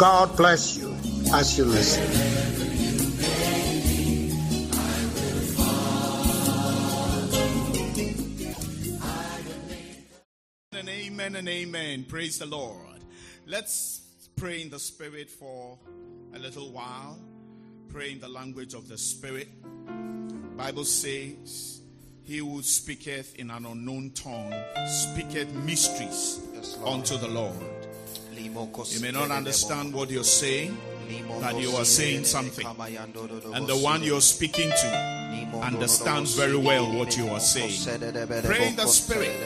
God bless you as you listen. And amen and amen. Praise the Lord. Let's pray in the Spirit for a little while. Pray in the language of the Spirit. Bible says, He who speaketh in an unknown tongue speaketh mysteries Yes, unto the Lord. You may not understand what you're saying, that you are saying something. And the one you're speaking to understands very well what you are saying. Pray in the Spirit.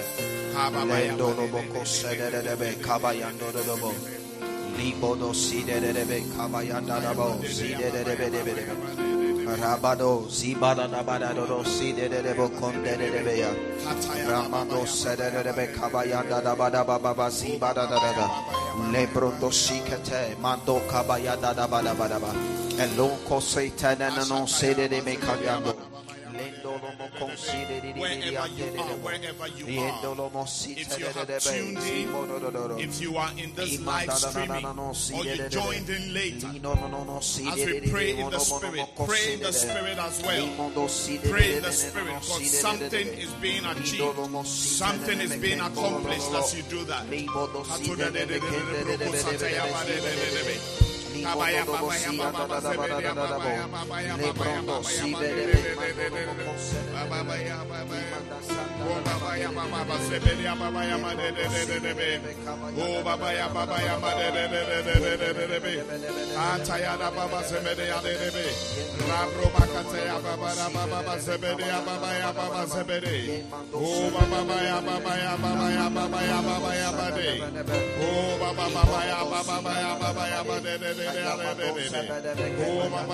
Si de de de be da bo si de de de be de be de be Rabado zibada da bada do do si de de de bo kon de de de be ya. Ramado se de de de be kabaya da da bada ba ba ba zibada da da da. Lebro do shikete mando kabaya da da bada bada ba. Elo ko se te na na no se de de me kabaya Wherever you are, wherever you are, if you have tuned in, if you are in this live streaming, or you joined in later, as we pray in the Spirit, pray in the Spirit as well. Pray in the Spirit, because something is being achieved, something is being accomplished as you do that. Oh, Oh,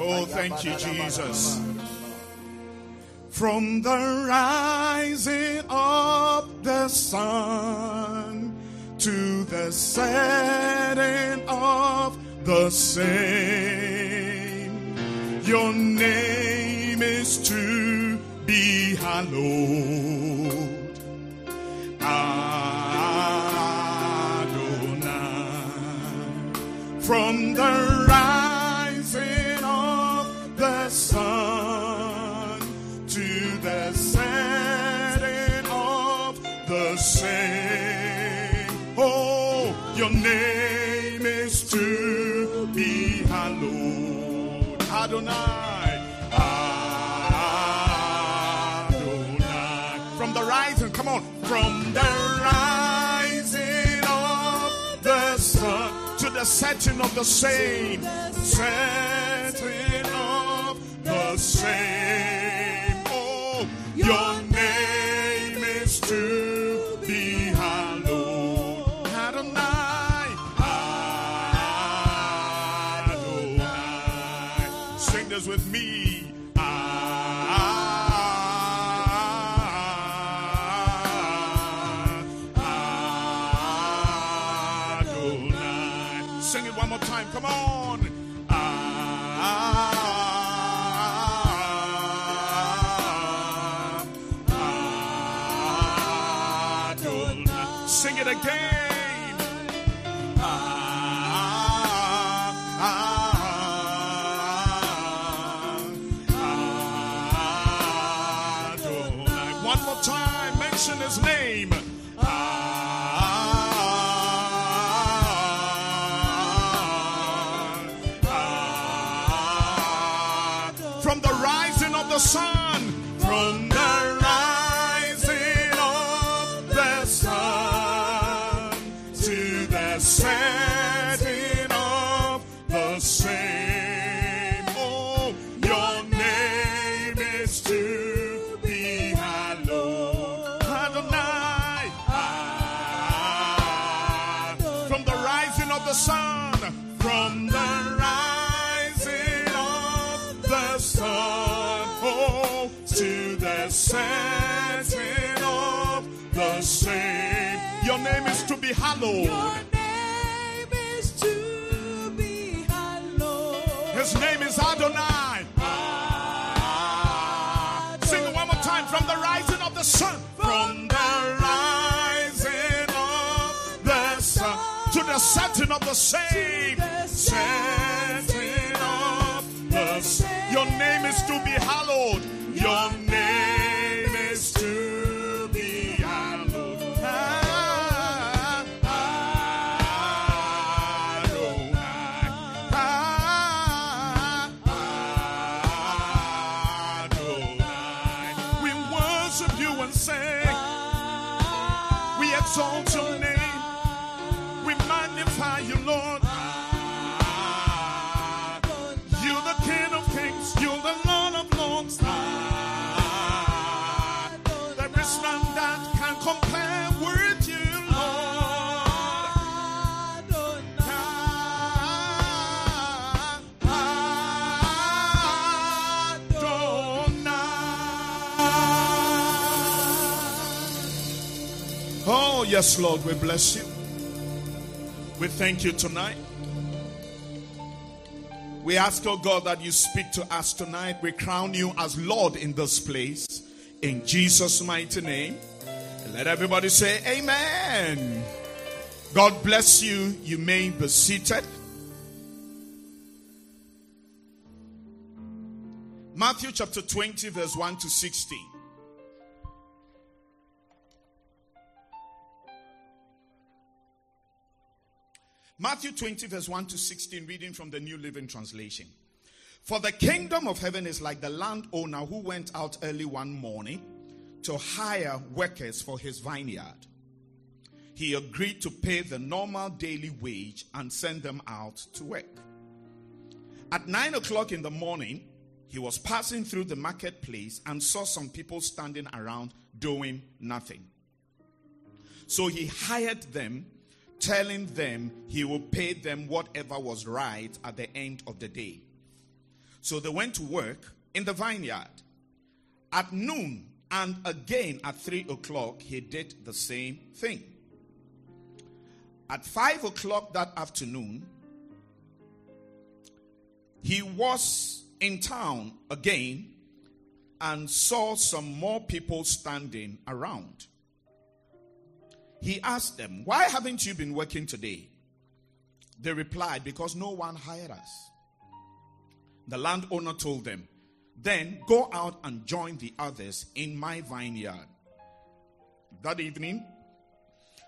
Oh, thank you, Jesus. From the rising of the sun to the setting of the same, your name is to be hallowed. Adonai from the rising of the sun to the setting of the same. Oh, your name setting of the same. Setting of the same. Oh, your hallowed. Your name is to be hallowed. His name is Adonai. Sing it one more time. From the rising of the sun. From the rising of the sun to the setting of the same. Setting of the same. Your name is to be hallowed. We yes, Lord, we bless you. We thank you tonight. We ask, oh God, that you speak to us tonight. We crown you as Lord in this place. In Jesus' mighty name. Let everybody say, Amen. God bless you. You may be seated. Matthew chapter 20, verse 1 to 16. Matthew 20, verse 1 to 16, reading from the New Living Translation. For the kingdom of heaven is like the landowner who went out early one morning to hire workers for his vineyard. He agreed to pay the normal daily wage and send them out to work. At nine o'clock in the morning, he was passing through the marketplace and saw some people standing around doing nothing. So he hired them, telling them he would pay them whatever was right at the end of the day. So they went to work in the vineyard. At noon and again at three o'clock, he did the same thing. At five o'clock that afternoon, he was in town again and saw some more people standing around. He asked them, Why haven't you been working today? They replied, Because no one hired us. The landowner told them, Then go out and join the others in my vineyard. That evening,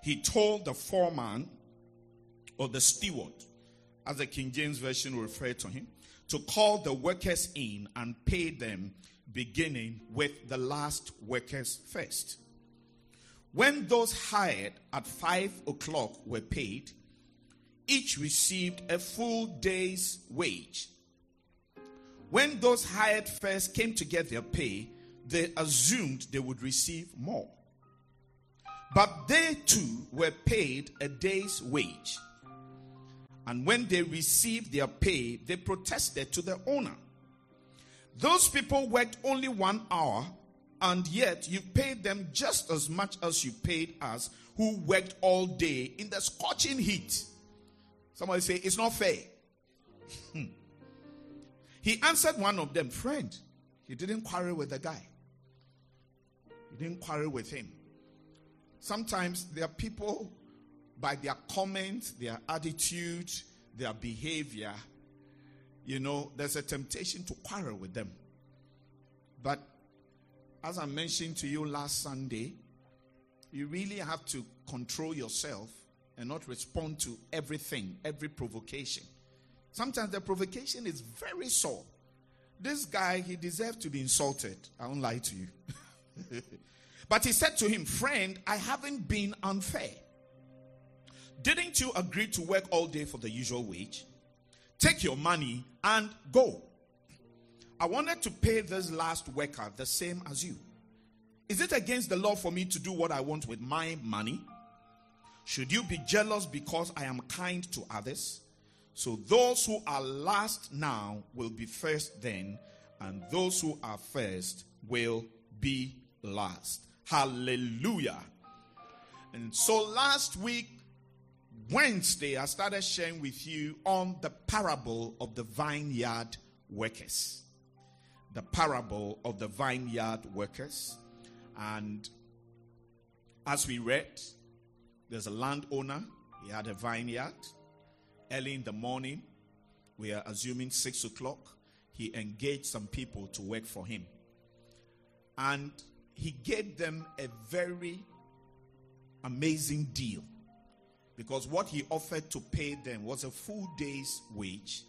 he told the foreman or the steward, as the King James Version will refer to him, to call the workers in and pay them, beginning with the last workers first. When those hired at five o'clock were paid, each received a full day's wage. When those hired first came to get their pay, they assumed they would receive more. But they too were paid a day's wage. And when they received their pay, they protested to the owner. Those people worked only one hour, and yet you paid them just as much as you paid us, who worked all day in the scorching heat. Somebody say, It's not fair. Hmm. he answered one of them, Friend, he didn't quarrel with the guy, he didn't quarrel with him. Sometimes there are people, by their comments, their attitude, their behavior, you know, there's a temptation to quarrel with them. But as I mentioned to you last Sunday, you really have to control yourself and not respond to everything, every provocation. Sometimes the provocation is very sore. This guy, he deserved to be insulted. I won't lie to you. but he said to him, Friend, I haven't been unfair. Didn't you agree to work all day for the usual wage? Take your money and go. I wanted to pay this last worker the same as you. Is it against the law for me to do what I want with my money? Should you be jealous because I am kind to others? So those who are last now will be first then, and those who are first will be last. Hallelujah. And so last week, Wednesday, I started sharing with you on the parable of the vineyard workers. The parable of the vineyard workers. And as we read, there's a landowner, he had a vineyard. Early in the morning, we are assuming six o'clock, he engaged some people to work for him. And he gave them a very amazing deal because what he offered to pay them was a full day's wage,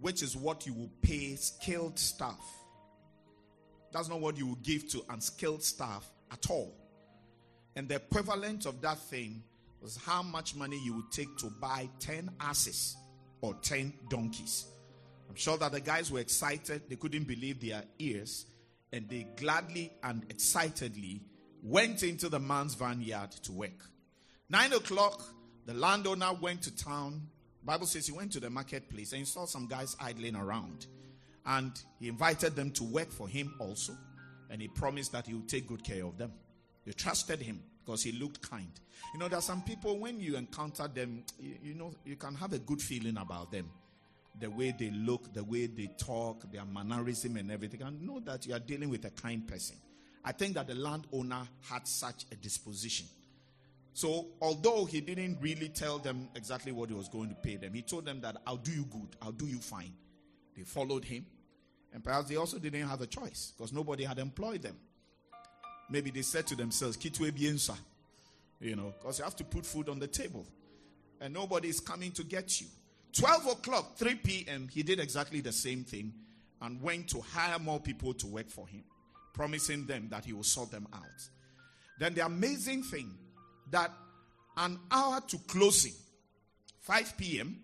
which is what you will pay skilled staff. That's not what you will give to unskilled staff at all. And the equivalent of that thing was how much money you would take to buy 10 asses or 10 donkeys. I'm sure that the guys were excited. They couldn't believe their ears. And they gladly and excitedly went into the man's vineyard to work. Nine o'clock, the landowner went to town. Bible says he went to the marketplace and he saw some guys idling around. And he invited them to work for him also. And he promised that he would take good care of them. They trusted him because he looked kind. You know, there are some people, when you encounter them, you, you, know, you can have a good feeling about them. The way they look, the way they talk, their mannerism and everything. And know that you are dealing with a kind person. I think that the landowner had such a disposition. So, although he didn't really tell them exactly what he was going to pay them, he told them that I'll do you good, I'll do you fine. They followed him. And perhaps they also didn't have a choice because nobody had employed them. Maybe they said to themselves, Kitwe biensa. You know, because you have to put food on the table. And nobody is coming to get you. 12 o'clock, 3 p.m., he did exactly the same thing and went to hire more people to work for him, promising them that he will sort them out. Then the amazing thing that an hour to closing, 5 p.m.,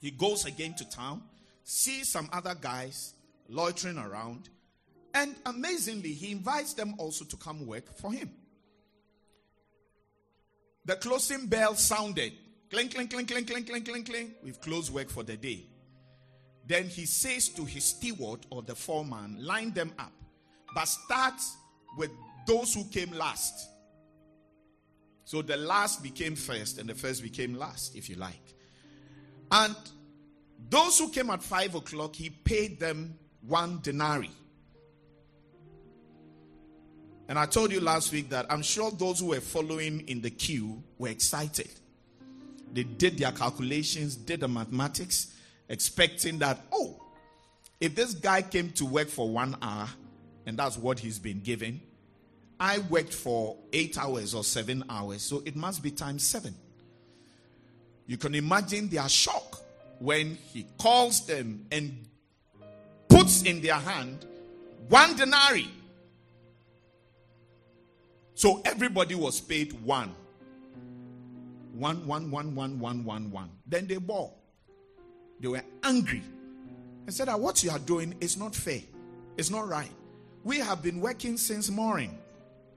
he goes again to town, sees some other guys loitering around, and amazingly, he invites them also to come work for him. The closing bell sounded. Clink, clink, clink, clink, clink, clink, clink, clink. We've closed work for the day. Then he says to his steward or the foreman, line them up, but start with those who came last. So the last became first and the first became last, if you like. And those who came at five o'clock, he paid them one denarii. And I told you last week that I'm sure those who were following in the queue were excited. They did their calculations, did the mathematics, expecting that, oh, if this guy came to work for one hour, and that's what he's been given, I worked for eight hours or seven hours, so it must be times seven. You can imagine their shock when he calls them and puts in their hand one denarii. So everybody was paid one. One, one, one, one, one, one, one. Then they bore. They were angry and said what you are doing is not fair. It's not right. We have been working since morning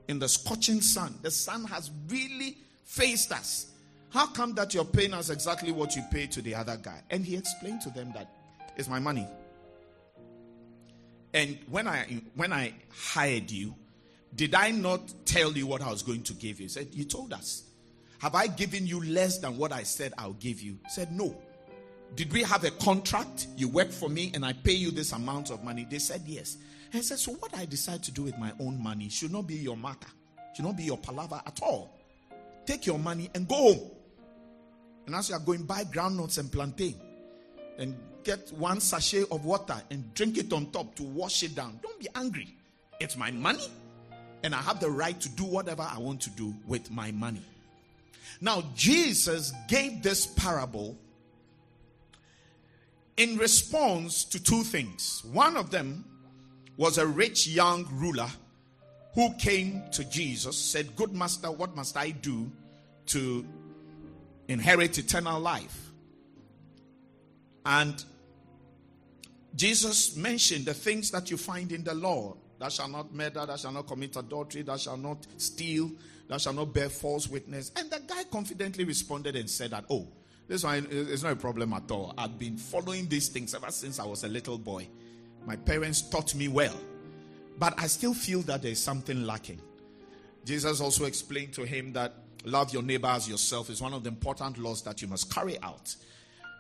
in the scorching sun. The sun has really faced us. How come that you're paying us exactly what you paid to the other guy? And he explained to them that it's my money. And when I when I hired you, did I not tell you what I was going to give you? He said, You told us. Have I given you less than what I said I'll give you? He said, No. Did we have a contract? You work for me and I pay you this amount of money? They said, Yes. And I said, So what I decide to do with my own money should not be your matter, should not be your palaver at all. Take your money and go home. And as you are going, buy groundnuts and plantain and get one sachet of water and drink it on top to wash it down. Don't be angry. It's my money and I have the right to do whatever I want to do with my money. Now, Jesus gave this parable in response to two things. One of them was a rich young ruler who came to Jesus, said, Good master, what must I do to inherit eternal life? And Jesus mentioned the things that you find in the law Thou shalt not murder, thou shalt not commit adultery, thou shalt not steal, thou shalt not bear false witness. And the guy confidently responded and said that, oh, this one is not a problem at all. I've been following these things ever since I was a little boy. My parents taught me well. But I still feel that there's something lacking. Jesus also explained to him that love your neighbor as yourself is one of the important laws that you must carry out.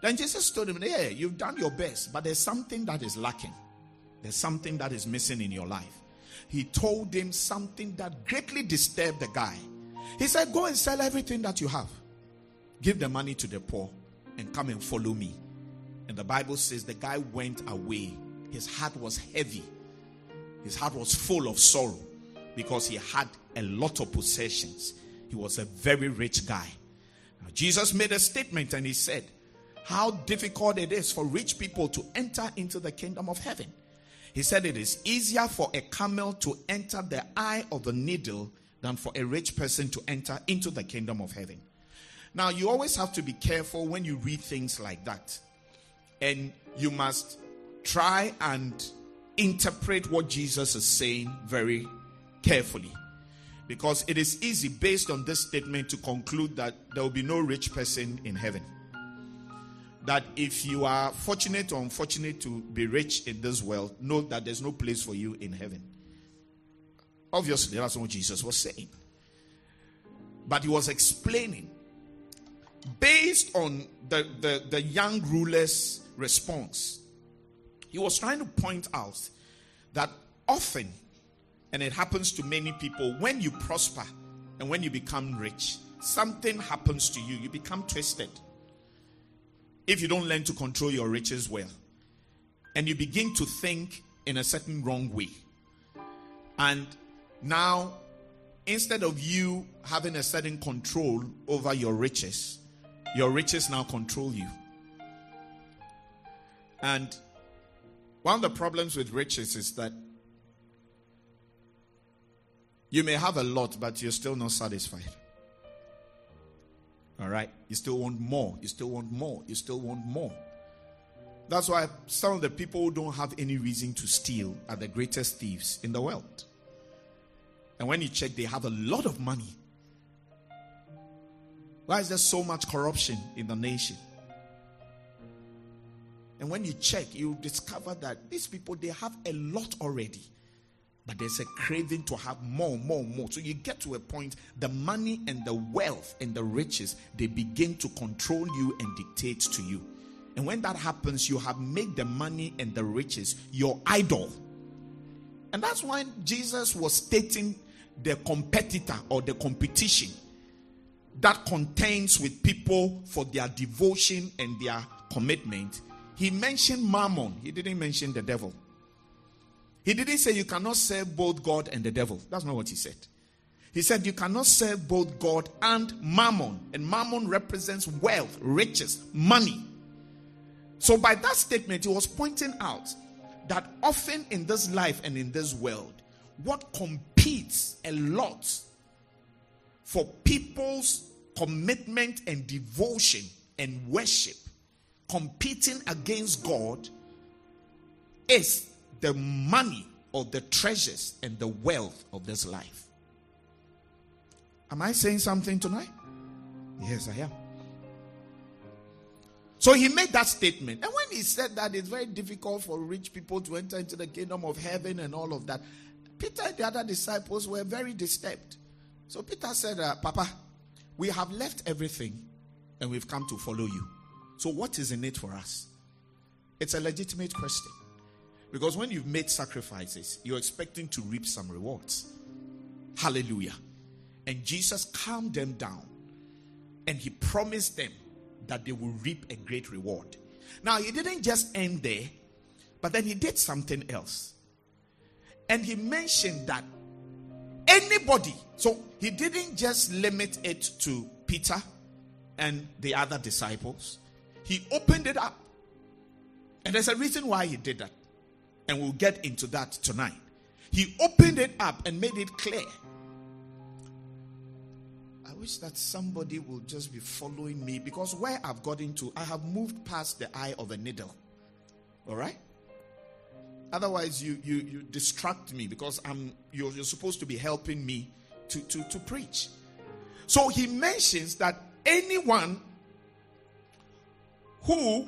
Then Jesus told him, Yeah, you've done your best, but there's something that is lacking. There's something that is missing in your life. He told him something that greatly disturbed the guy. He said, Go and sell everything that you have, give the money to the poor, and come and follow me. And the Bible says the guy went away. His heart was heavy, his heart was full of sorrow because he had a lot of possessions. He was a very rich guy. Now, Jesus made a statement and he said, How difficult it is for rich people to enter into the kingdom of heaven. He said it is easier for a camel to enter the eye of the needle than for a rich person to enter into the kingdom of heaven. Now, you always have to be careful when you read things like that. And you must try and interpret what Jesus is saying very carefully. Because it is easy, based on this statement, to conclude that there will be no rich person in heaven that if you are fortunate or unfortunate to be rich in this world, know that there's no place for you in heaven. Obviously, that's what Jesus was saying. But he was explaining based on the, the, the young ruler's response. He was trying to point out that often, and it happens to many people, when you prosper and when you become rich, something happens to you. You become twisted if you don't learn to control your riches well. And you begin to think in a certain wrong way. And now, instead of you having a certain control over your riches, your riches now control you. And one of the problems with riches is that you may have a lot, but you're still not satisfied. All right? You still want more. You still want more. You still want more. That's why some of the people who don't have any reason to steal are the greatest thieves in the world. And when you check, they have a lot of money. Why is there so much corruption in the nation? And when you check, you discover that these people they have a lot already. But there's a craving to have more, more, more. So you get to a point, the money and the wealth and the riches, they begin to control you and dictate to you. And when that happens, you have made the money and the riches your idol. And that's why Jesus was stating the competitor or the competition that contains with people for their devotion and their commitment. He mentioned mammon, he didn't mention the devil. He didn't say you cannot serve both God and the devil. That's not what he said. He said you cannot serve both God and mammon. And mammon represents wealth, riches, money. So, by that statement, he was pointing out that often in this life and in this world, what competes a lot for people's commitment and devotion and worship, competing against God, is the money or the treasures and the wealth of this life. Am I saying something tonight? Yes, I am. So he made that statement. And when he said that it's very difficult for rich people to enter into the kingdom of heaven and all of that, Peter and the other disciples were very disturbed. So Peter said, uh, Papa, we have left everything and we've come to follow you. So what is in it for us? It's a legitimate question. Because when you've made sacrifices, you're expecting to reap some rewards. Hallelujah. And Jesus calmed them down and he promised them that they will reap a great reward. Now, he didn't just end there, but then he did something else. And he mentioned that anybody, so he didn't just limit it to Peter and the other disciples, he opened it up. And there's a reason why he did that. And we'll get into that tonight. He opened it up and made it clear. I wish that somebody will just be following me because where I've gotten to, I have moved past the eye of a needle. All right? Otherwise, you, you, you distract me because I'm, you're, you're supposed to be helping me to, to, to preach. So he mentions that anyone who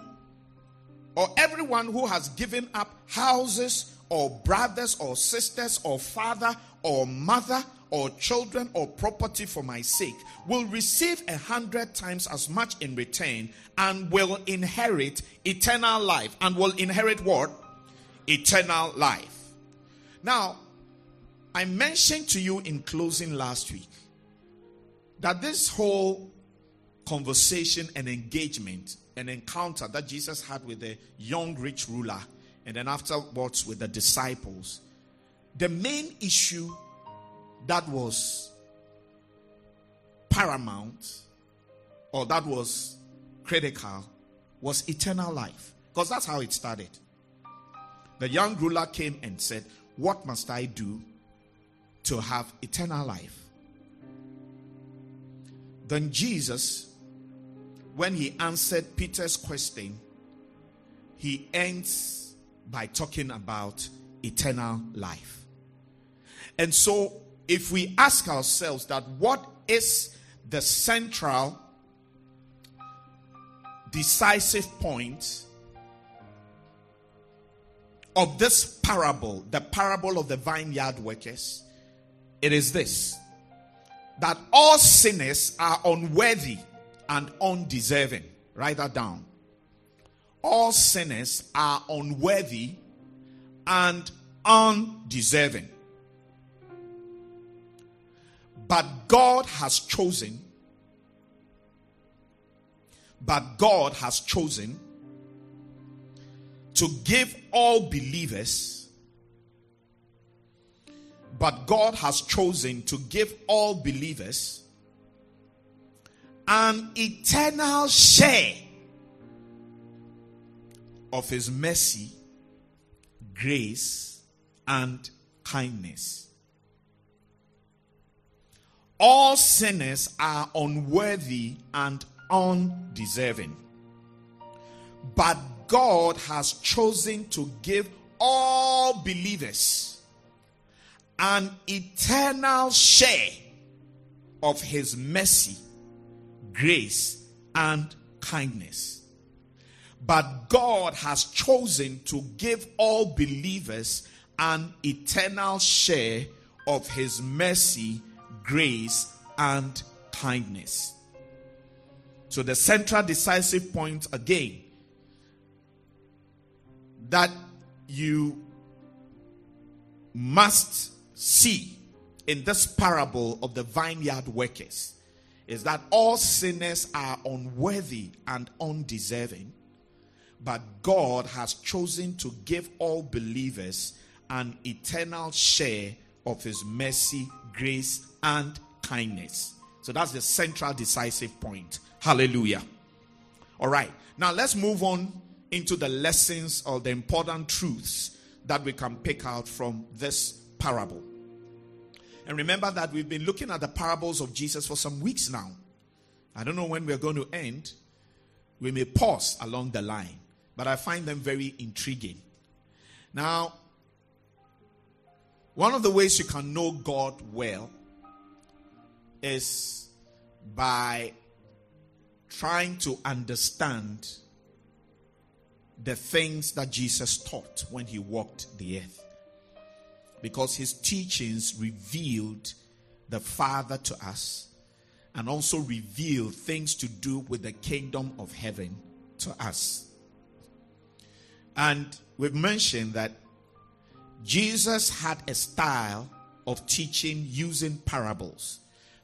or everyone who has given up houses or brothers or sisters or father or mother or children or property for my sake will receive a hundred times as much in return and will inherit eternal life. And will inherit what? Eternal life. Now, I mentioned to you in closing last week that this whole conversation and engagement and encounter that Jesus had with the young rich ruler and then afterwards with the disciples, the main issue that was paramount or that was critical was eternal life. Because that's how it started. The young ruler came and said, What must I do to have eternal life? Then Jesus, when he answered Peter's question, he ends by talking about eternal life. And so, if we ask ourselves that what is the central decisive point of this parable, the parable of the vineyard workers, it is this that all sinners are unworthy and undeserving. Write that down. All sinners are unworthy and undeserving. But God has chosen, but God has chosen to give all believers, but God has chosen to give all believers an eternal share of His mercy, grace, and kindness. All sinners are unworthy and undeserving. But God has chosen to give all believers an eternal share of his mercy, grace, and kindness. But God has chosen to give all believers an eternal share of his mercy, grace, and kindness. So, the central decisive point again that you must see in this parable of the vineyard workers is that all sinners are unworthy and undeserving, but God has chosen to give all believers an eternal share of his mercy, grace, and kindness. So that's the central decisive point. Hallelujah. All right. Now let's move on into the lessons or the important truths that we can pick out from this parable. And remember that we've been looking at the parables of Jesus for some weeks now. I don't know when we're going to end. We may pause along the line, but I find them very intriguing. Now, one of the ways you can know God well is by trying to understand the things that Jesus taught when he walked the earth. Because his teachings revealed the Father to us and also revealed things to do with the kingdom of heaven to us. And we've mentioned that Jesus had a style of teaching using parables,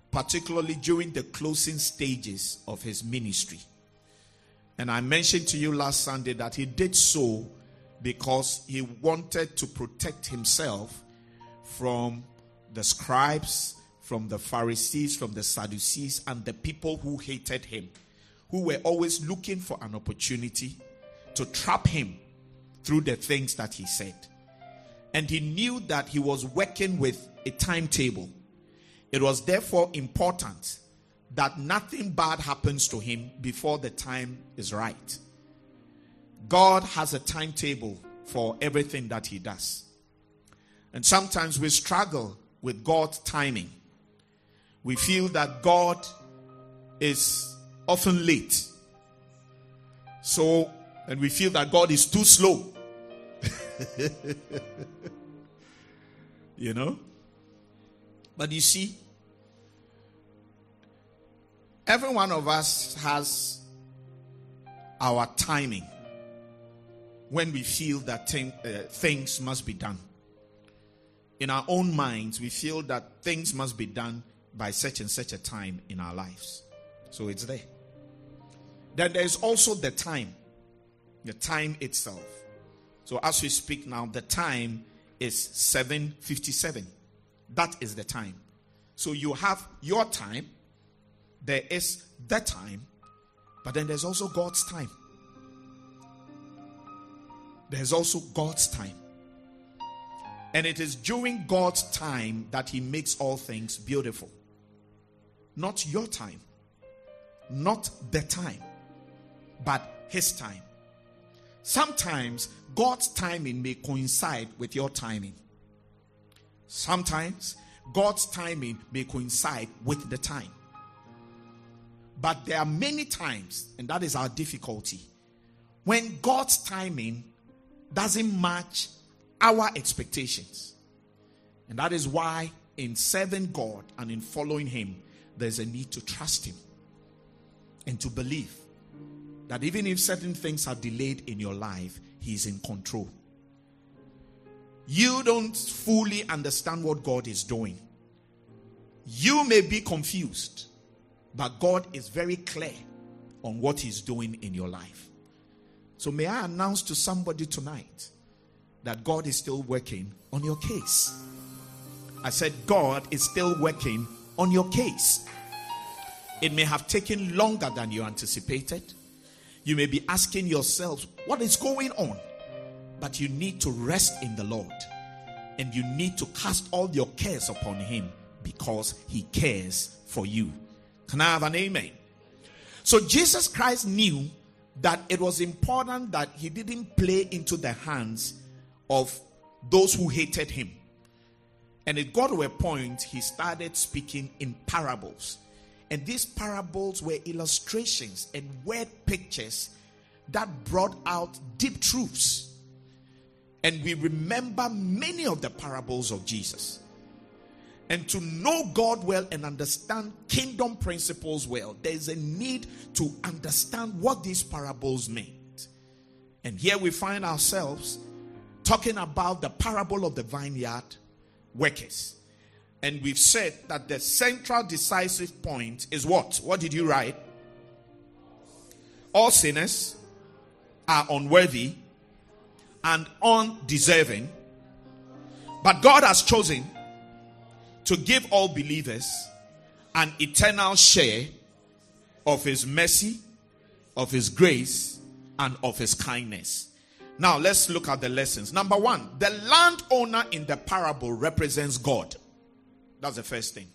particularly during the closing stages of his ministry. And I mentioned to you last Sunday that he did so because he wanted to protect himself from the scribes, from the Pharisees, from the Sadducees, and the people who hated him, who were always looking for an opportunity to trap him through the things that he said. And he knew that he was working with a timetable. It was therefore important that nothing bad happens to him before the time is right. God has a timetable for everything that he does. And sometimes we struggle with God's timing. we feel that God is often late. So, and we feel that God is too slow. you know? But you see, every one of us has our timing when we feel that thing, uh, things must be done. In our own minds, we feel that things must be done by such and such a time in our lives. So it's there. Then there's also the time, the time itself. So as we speak now, the time is 7:57. That is the time. So you have your time, there is the time, but then there's also God's time. There's also God's time. And it is during God's time that He makes all things beautiful. Not your time, not the time, but His time. Sometimes God's timing may coincide with your timing. Sometimes God's timing may coincide with the time. But there are many times, and that is our difficulty, when God's timing doesn't match our expectations. And that is why in serving God and in following Him, there's a need to trust Him and to believe that even if certain things are delayed in your life, He's in control. You don't fully understand what God is doing. You may be confused, but God is very clear on what He's doing in your life. So, may I announce to somebody tonight that God is still working on your case? I said, God is still working on your case. It may have taken longer than you anticipated. You may be asking yourselves, what is going on? But you need to rest in the Lord and you need to cast all your cares upon Him because He cares for you. Can I have an amen? So Jesus Christ knew that it was important that He didn't play into the hands of those who hated Him. And it got to a point He started speaking in parables. And these parables were illustrations and word pictures that brought out deep truths. And we remember many of the parables of Jesus. And to know God well and understand kingdom principles well, there's a need to understand what these parables meant. And here we find ourselves talking about the parable of the vineyard workers. And we've said that the central decisive point is what? What did you write? All sinners are unworthy and undeserving, but God has chosen to give all believers an eternal share of His mercy, of His grace, and of His kindness. Now, let's look at the lessons. Number one, the landowner in the parable represents God. That's the first thing.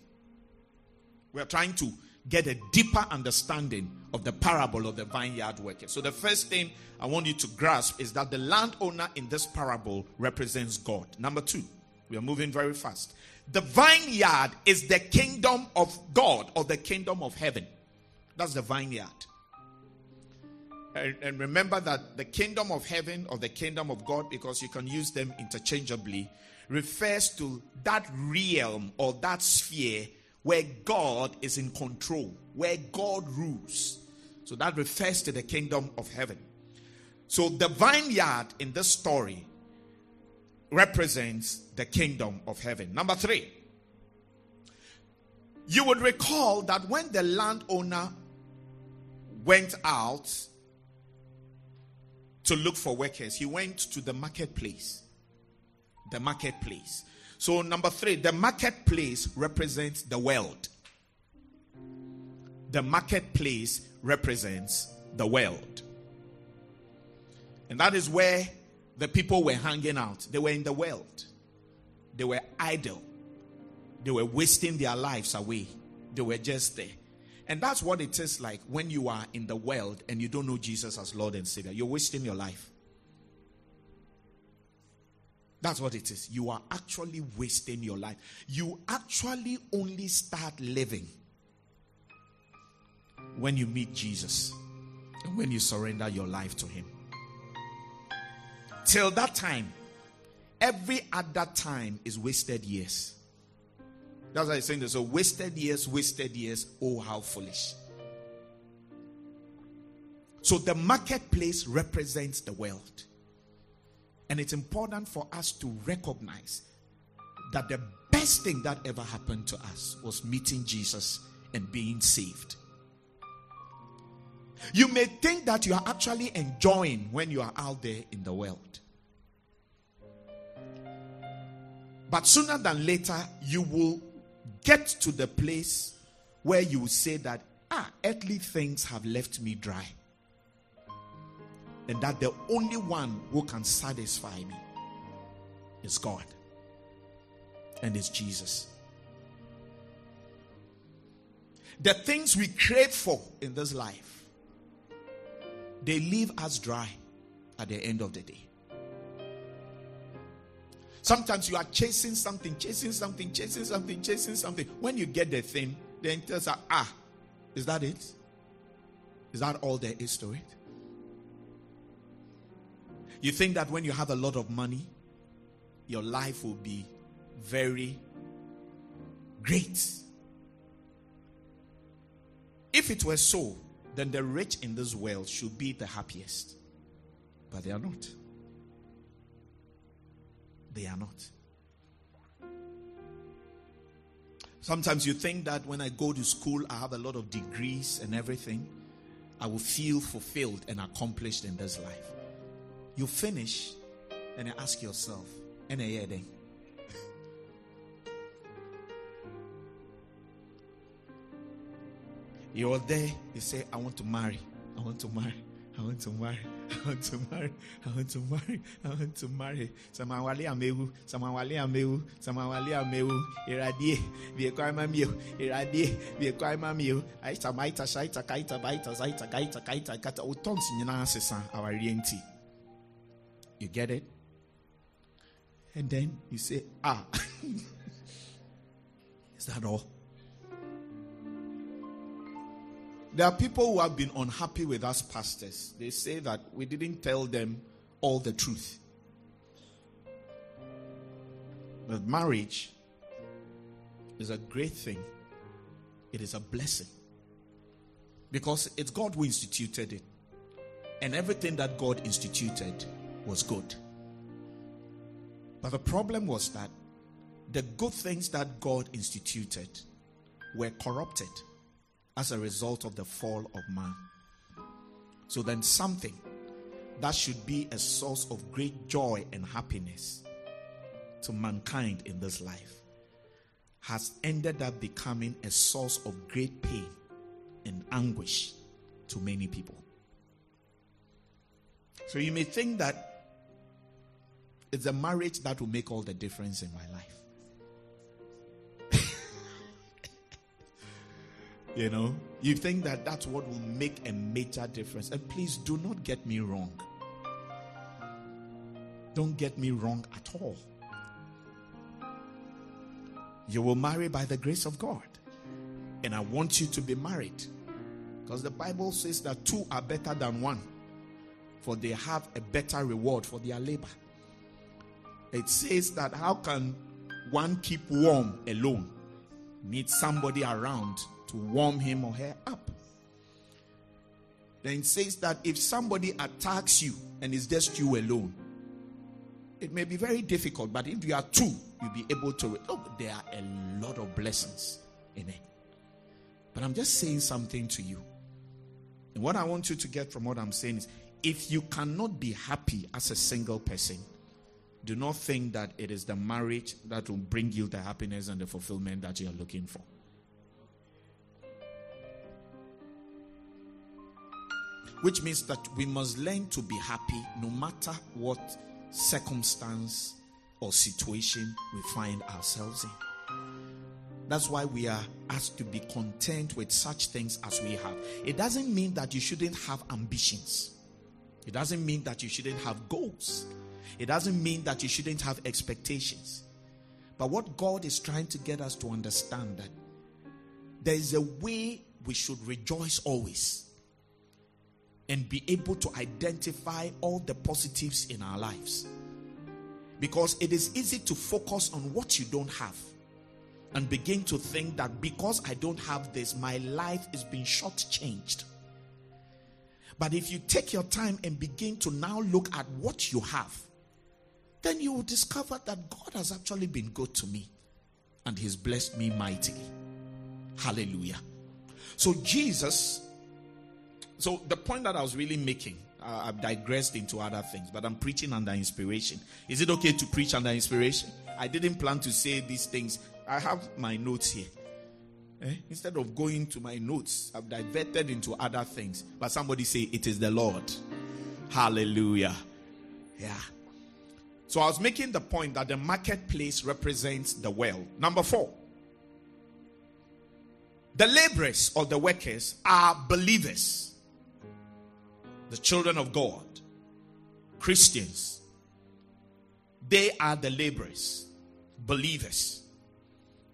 We're trying to get a deeper understanding of the parable of the vineyard worker. So, the first thing I want you to grasp is that the landowner in this parable represents God. Number two, we are moving very fast. The vineyard is the kingdom of God or the kingdom of heaven. That's the vineyard. And, and remember that the kingdom of heaven or the kingdom of God, because you can use them interchangeably, refers to that realm or that sphere where God is in control, where God rules. So that refers to the kingdom of heaven. So the vineyard in this story represents the kingdom of heaven. Number three, you would recall that when the landowner went out to look for workers, he went to the marketplace. The marketplace. So, number three, the marketplace represents the world. The marketplace represents the world. And that is where the people were hanging out. They were in the world. They were idle. They were wasting their lives away. They were just there. And that's what it is like when you are in the world and you don't know Jesus as Lord and Savior. You're wasting your life. That's what it is. You are actually wasting your life. You actually only start living when you meet Jesus and when you surrender your life to Him. Till that time, every other time is wasted years. That's why I'm saying this. So, wasted years, wasted years. Oh, how foolish. So, the marketplace represents the world. And it's important for us to recognize that the best thing that ever happened to us was meeting Jesus and being saved. You may think that you are actually enjoying when you are out there in the world. But sooner than later, you will get to the place where you say that, ah, earthly things have left me dry and that the only one who can satisfy me is God and is Jesus. The things we crave for in this life, they leave us dry at the end of the day. Sometimes you are chasing something, chasing something, chasing something, chasing something. When you get the thing, then tells you, ah, is that it? Is that all there is to it? You think that when you have a lot of money, your life will be very great. If it were so, then the rich in this world should be the happiest. But they are not. They are not. Sometimes you think that when I go to school, I have a lot of degrees and everything, I will feel fulfilled and accomplished in this life. You finish and you ask yourself, then. You're there, you say, I want to marry. I want to marry. I want to marry. I want to marry. I want to marry. I want to marry. Samawali amewu. Samawali amewu. Samawali amewu. Iradie. Biekwa mamiyo. Iradie. Biekwa mamiyo. Aita maita shaita kaita baita zaita kaita kaita kata. Utonsi nyina asesa awarienti. You get it? And then you say, ah. Is that all? There are people who have been unhappy with us pastors. They say that we didn't tell them all the truth. That marriage is a great thing, it is a blessing. Because it's God who instituted it. And everything that God instituted was good. But the problem was that the good things that God instituted were corrupted as a result of the fall of man. So then, something that should be a source of great joy and happiness to mankind in this life has ended up becoming a source of great pain and anguish to many people. So you may think that it's a marriage that will make all the difference in my life. You know, you think that that's what will make a major difference. And please do not get me wrong. Don't get me wrong at all. You will marry by the grace of God. And I want you to be married. Because the Bible says that two are better than one, for they have a better reward for their labor. It says that how can one keep warm alone? Need somebody around to warm him or her up. Then it says that if somebody attacks you and it's just you alone, it may be very difficult, but if you are two, you'll be able to. Oh, there are a lot of blessings in it. But I'm just saying something to you. And what I want you to get from what I'm saying is if you cannot be happy as a single person, do not think that it is the marriage that will bring you the happiness and the fulfillment that you are looking for. Which means that we must learn to be happy no matter what circumstance or situation we find ourselves in. That's why we are asked to be content with such things as we have. It doesn't mean that you shouldn't have ambitions, it doesn't mean that you shouldn't have goals. It doesn't mean that you shouldn't have expectations. But what God is trying to get us to understand that there is a way we should rejoice always and be able to identify all the positives in our lives. Because it is easy to focus on what you don't have and begin to think that because I don't have this, my life is being shortchanged. But if you take your time and begin to now look at what you have, then you will discover that God has actually been good to me and He's blessed me mightily. Hallelujah. So, Jesus, so the point that I was really making, uh, I've digressed into other things, but I'm preaching under inspiration. Is it okay to preach under inspiration? I didn't plan to say these things. I have my notes here. Eh? Instead of going to my notes, I've diverted into other things. But somebody say, It is the Lord. Hallelujah. Yeah. So I was making the point that the marketplace represents the world. Number four, the laborers or the workers are believers, the children of God, Christians. They are the laborers, believers,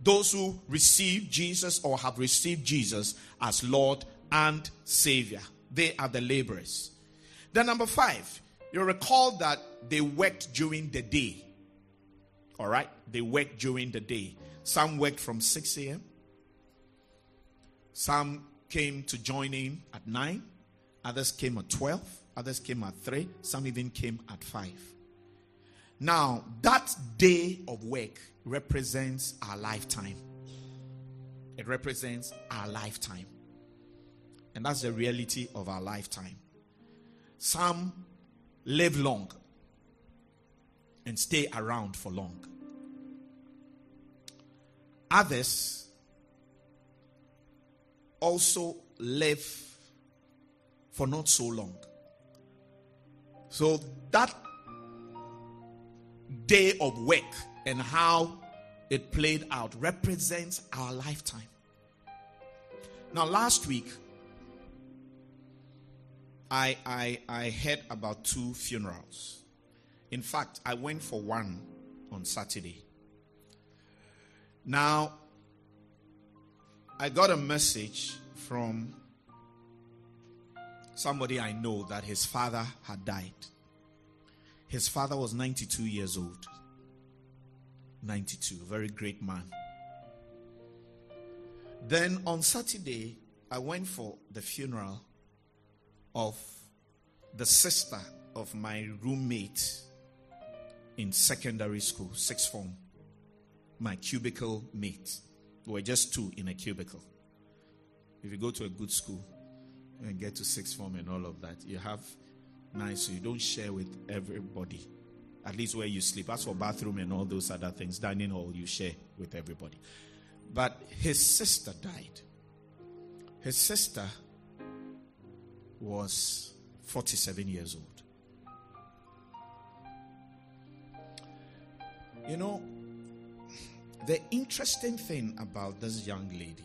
those who receive Jesus or have received Jesus as Lord and Savior. They are the laborers. Then, number five, you recall that they worked during the day. All right? They worked during the day. Some worked from 6 a.m., some came to join in at 9, others came at 12, others came at 3, some even came at 5. Now, that day of work represents our lifetime. It represents our lifetime. And that's the reality of our lifetime. Some live long and stay around for long. Others also live for not so long. So that day of work and how it played out represents our lifetime. Now, last week, I, I, I heard about two funerals. In fact, I went for one on Saturday. Now, I got a message from somebody I know that his father had died. His father was 92 years old. 92, very great man. Then on Saturday, I went for the funeral of the sister of my roommate in secondary school, sixth form, my cubicle mate. We were just two in a cubicle. If you go to a good school and get to sixth form and all of that, you have nice, so you don't share with everybody. At least where you sleep. As for bathroom and all those other things, dining hall, you share with everybody. But his sister died. His sister was 47 years old. You know, the interesting thing about this young lady,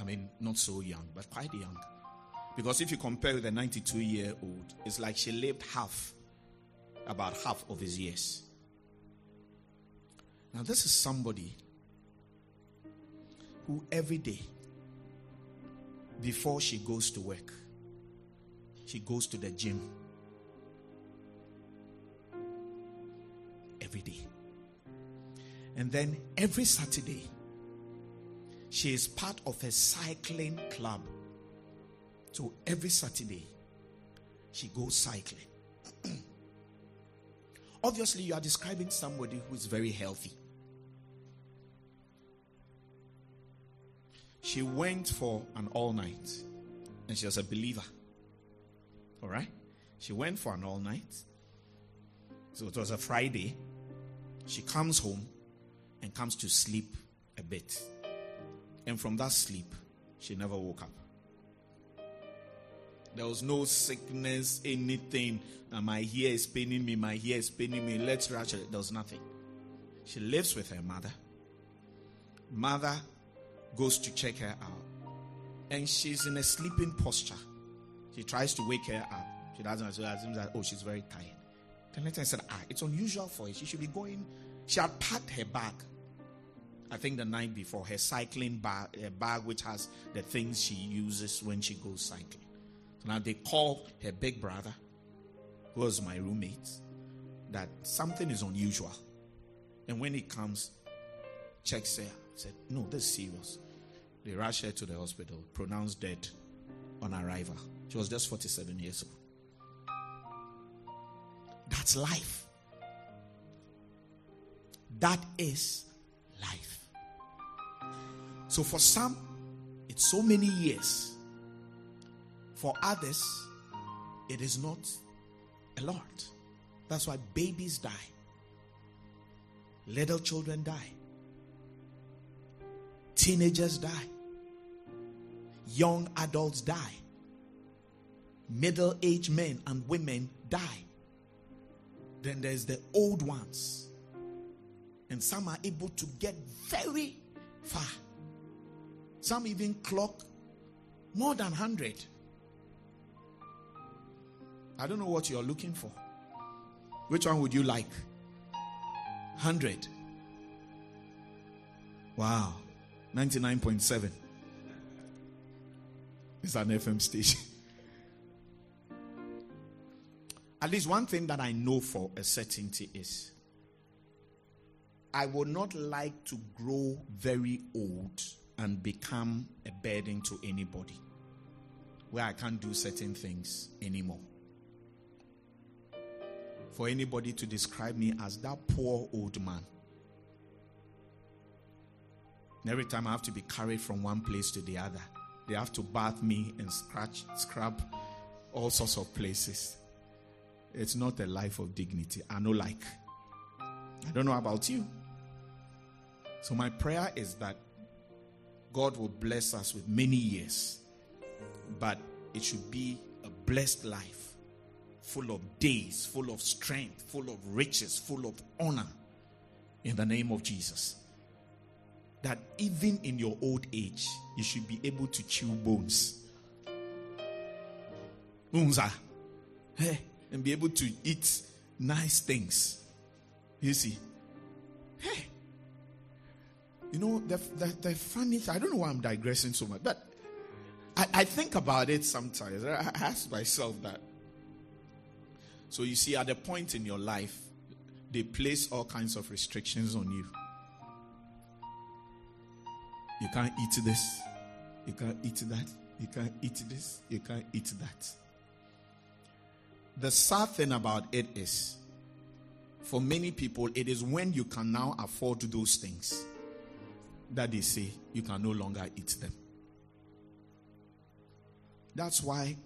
I mean, not so young, but quite young, because if you compare with the 92 year old, it's like she lived half, about half of his years. Now, this is somebody who every day, before she goes to work, she goes to the gym every day. And then every Saturday, she is part of a cycling club. So every Saturday, she goes cycling. Obviously, you are describing somebody who is very healthy. She went for an all night and she was a believer. All right? She went for an all night. So it was a Friday. She comes home and comes to sleep a bit. And from that sleep, she never woke up. There was no sickness, anything. And my ear is paining me, my ear is paining me. Let's rush it. There was nothing. She lives with her mother. Mother goes to check her out. And she's in a sleeping posture. She tries to wake her up. She doesn't. She assumes that, oh, she's very tired. Then later I said, ah, it's unusual for her. She should be going. She had packed her bag. I think the night before, her cycling bag, bag which has the things she uses when she goes cycling. Now they call her big brother, who was my roommate, that something is unusual. And when he comes, checks her, said, No, this is serious. They rush her to the hospital, pronounced dead on arrival. She was just 47 years old. That's life. That is life. So for some, it's so many years. For others, it is not a lot. That's why babies die, little children die, teenagers die, young adults die, middle aged men and women die. Then there's the old ones. And some are able to get very far. Some even clock more than 100. I don't know what you're looking for. Which one would you like? 100. Wow. 99.7. It's an FM station. At least one thing that I know for a certainty is I would not like to grow very old and become a burden to anybody where I can't do certain things anymore. For anybody to describe me as that poor old man. And every time I have to be carried from one place to the other, they have to bath me and scratch, scrub all sorts of places. It's not a life of dignity. I know, like. I don't know about you. So, my prayer is that God will bless us with many years, but it should be a blessed life, full of days, full of strength, full of riches, full of honor, in the name of Jesus. That even in your old age, you should be able to chew bones. Unza. Hey, and be able to eat nice things. You see? Hey. You know, the, the, the funny I don't know why I'm digressing so much, but I, I think about it sometimes. I ask myself that. So you see, at a point in your life, they place all kinds of restrictions on you. You can't eat this. You can't eat that. You can't eat this. You can't eat that. The sad thing about it is, for many people, it is when you can now afford those things that they say you can no longer eat them. That's why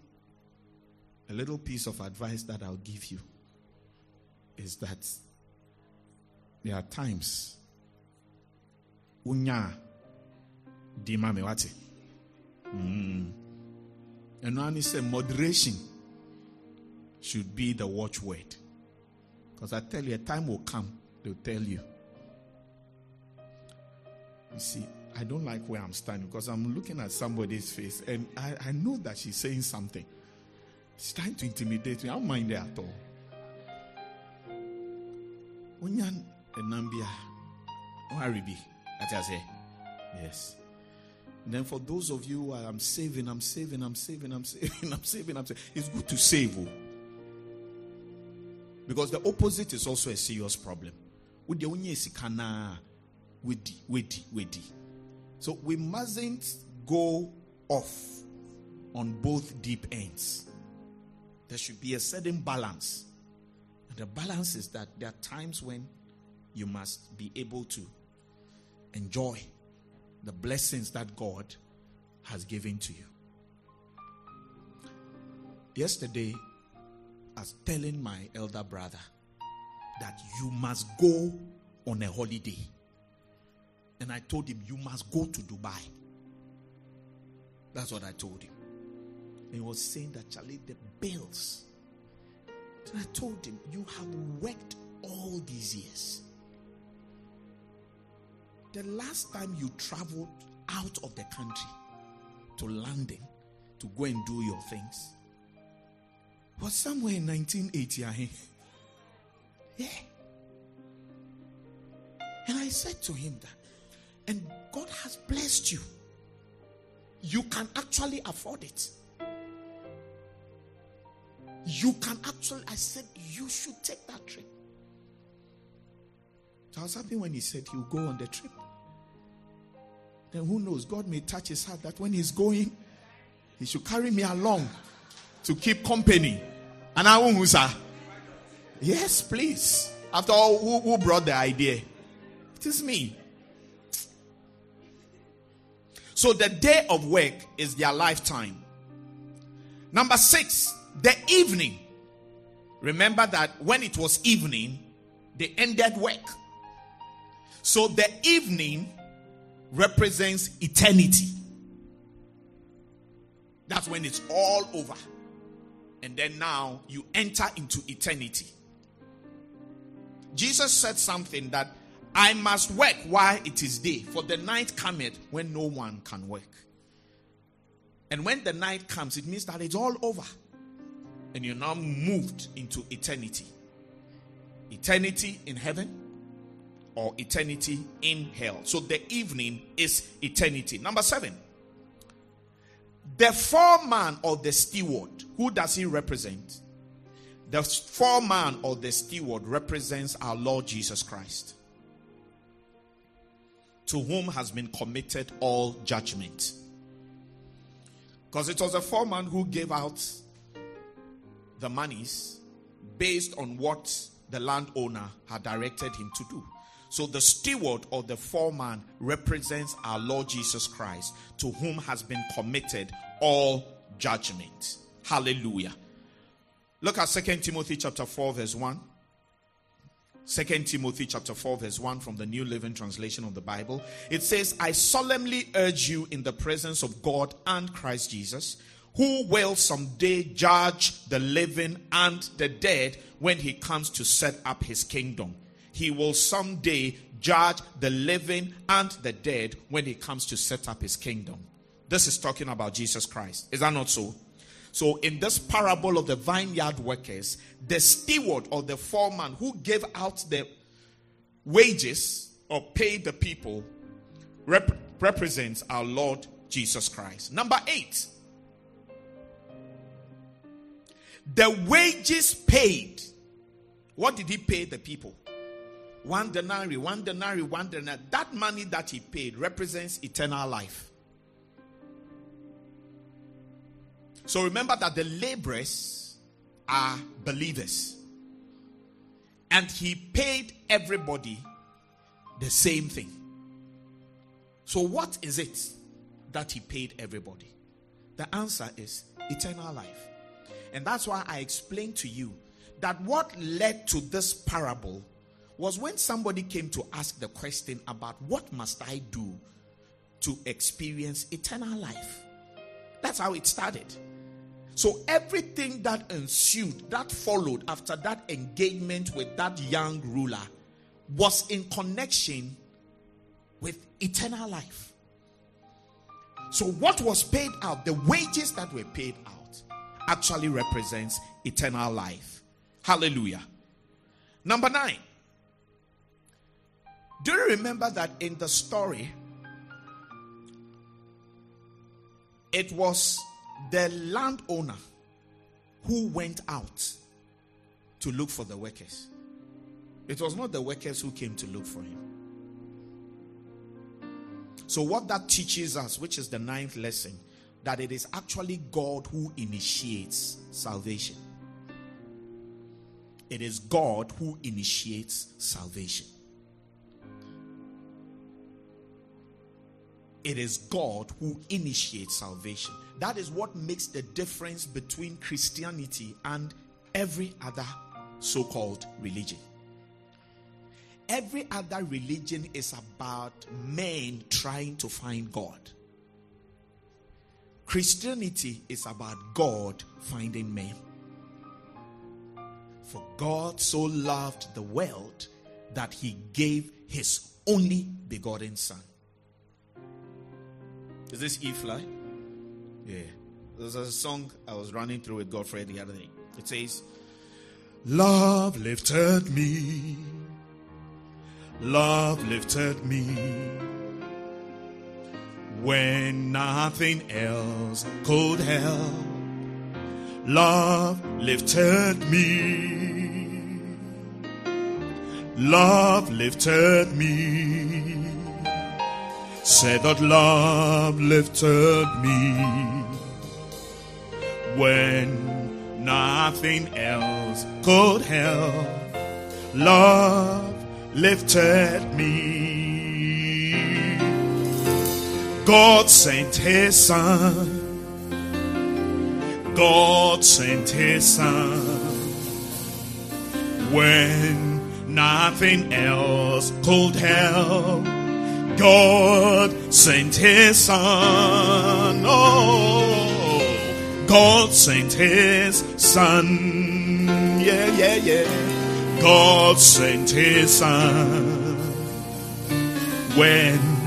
a little piece of advice that I'll give you is that there are times unya di mame wate. Mm. And one say moderation should be the watchword. Because I tell you, a time will come, they'll tell you. You see, I don't like where I'm standing because I'm looking at somebody's face and I, I know that she's saying something. She's trying to intimidate me. I don't mind it at all. Onyan enambia. Oharibi. Yes. And then for those of you who are, I'm saving, I'm saving, I'm saving, I'm saving, I'm saving, I'm saving. It's good to save. Oh. Because the opposite is also a serious problem. So we mustn't go off on both deep ends. There should be a certain balance. And the balance is that there are times when you must be able to enjoy the blessings that God has given to you. Yesterday, I was telling my elder brother that you must go on a holiday. And I told him, You must go to Dubai. That's what I told him. And he was saying that, Charlie, the bills. And I told him, You have worked all these years. The last time you traveled out of the country to London to go and do your things was somewhere in 1980. Yeah. And I said to him that, and God has blessed you. You can actually afford it. You can actually, I said, you should take that trip. So I was happy when he said he'll go on the trip. Then who knows? God may touch his heart that when he's going, he should carry me along to keep company. And I won't, sir. Yes, please. After all, who, who brought the idea? It is me. So the day of work is their lifetime. Number six, the evening. Remember that when it was evening, they ended work. So the evening represents eternity. That's when it's all over. And then now you enter into eternity. Jesus said something that I must work while it is day, for the night cometh when no one can work. And when the night comes, it means that it's all over. And you're now moved into eternity. Eternity in heaven or eternity in hell. So the evening is eternity. Number seven. The foreman or the steward, who does he represent? The foreman or the steward represents our Lord Jesus Christ, to whom has been committed all judgment. Because it was the foreman who gave out the monies based on what the landowner had directed him to do. So the steward or the foreman represents our Lord Jesus Christ, to whom has been committed all judgment. Hallelujah. Look at Second Timothy chapter 4, verse 1. 2 Timothy chapter 4 verse 1 from the New Living Translation of the Bible. It says, I solemnly urge you in the presence of God and Christ Jesus, who will someday judge the living and the dead when he comes to set up his kingdom. He will someday judge the living and the dead when he comes to set up his kingdom. This is talking about Jesus Christ. Is that not so? So, in this parable of the vineyard workers, the steward or the foreman who gave out the wages or paid the people rep- represents our Lord Jesus Christ. Number eight, the wages paid. What did he pay the people? One denarii, one denarii, one denarii. That money that he paid represents eternal life. So remember that the laborers are believers. And he paid everybody the same thing. So, what is it that he paid everybody? The answer is eternal life. Mm. And that's why I explained to you that what led to this parable was when somebody came to ask the question about what must I do to experience eternal life. That's how it started. So everything that ensued, that followed after that engagement with that young ruler was in connection with eternal life. So what was paid out, the wages that were paid out, actually represents eternal life. Hallelujah. Number nine. Do you remember that in the story, it was the landowner who went out to look for the workers. It was not the workers who came to look for him. So, what that teaches us, which is the ninth lesson, that it is actually God who initiates salvation. It is God who initiates salvation. It is God who initiates salvation. That is what makes the difference between Christianity and every other so called religion. Every other religion is about men trying to find God. Christianity is about God finding men. For God so loved the world that he gave his only begotten Son. Is this E flat? Yeah. There's a song I was running through with Godfrey the other day. It says, Love lifted me. Love lifted me. When nothing else could help. Love lifted me. Love lifted me. Said that love lifted me. When nothing else could help. Love lifted me. God sent his son. God sent his son. When nothing else could help. God sent his son. Oh, God sent his son. Yeah, yeah, yeah. God sent his son. When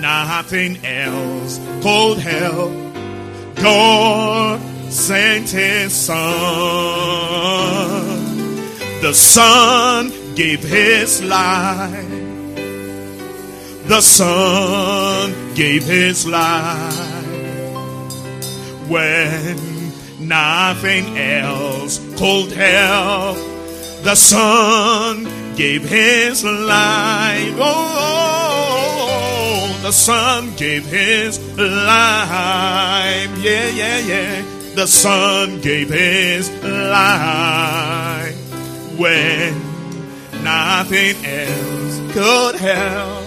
nothing else could help, God sent his son. The son gave his life. The son gave his life when nothing else could help. The son gave his life. Oh, oh, oh. The son gave his life. Yeah, yeah, yeah. The son gave his life when nothing else could help.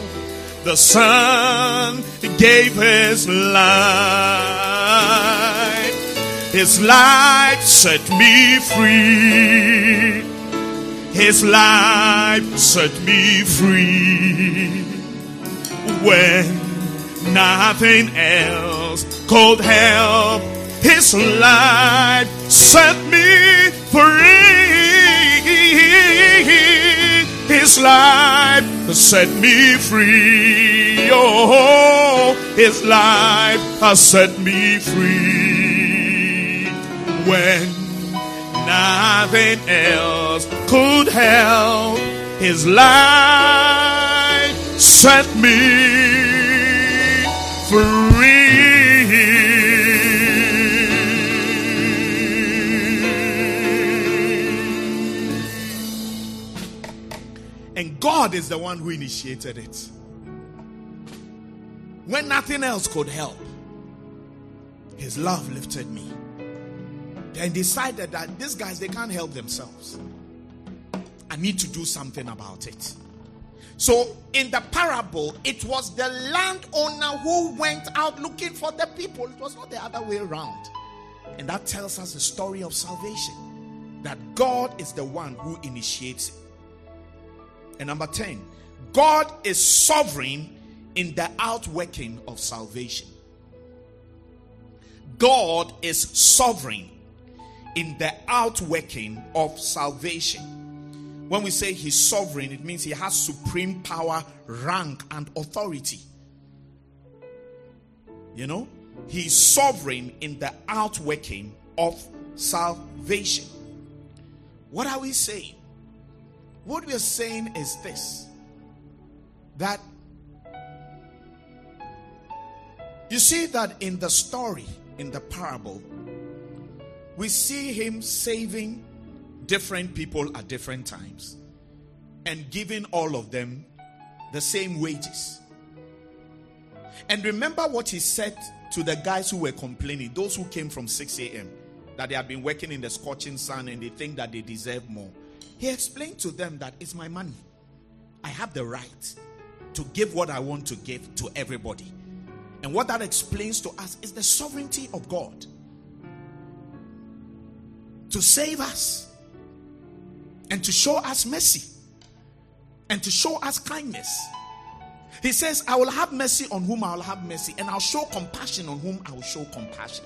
The son gave his life. His life set me free. His life set me free. When nothing else could help, his life set me free. His life set me free. Oh, his life has set me free. When nothing else could help, his life set me free. And God is the one who initiated it. When nothing else could help, his love lifted me. Then decided that these guys they can't help themselves. I need to do something about it. So in the parable, it was the landowner who went out looking for the people. It was not the other way around. And that tells us the story of salvation. That God is the one who initiates it. And number 10, God is sovereign in the outworking of salvation. God is sovereign in the outworking of salvation. When we say he's sovereign, it means he has supreme power, rank, and authority. You know, he's sovereign in the outworking of salvation. What are we saying? What we are saying is this that you see that in the story, in the parable, we see him saving different people at different times and giving all of them the same wages. And remember what he said to the guys who were complaining, those who came from 6 a.m., that they have been working in the scorching sun and they think that they deserve more. He explained to them that it's my money. I have the right to give what I want to give to everybody. And what that explains to us is the sovereignty of God to save us and to show us mercy and to show us kindness. He says, I will have mercy on whom I will have mercy, and I'll show compassion on whom I will show compassion.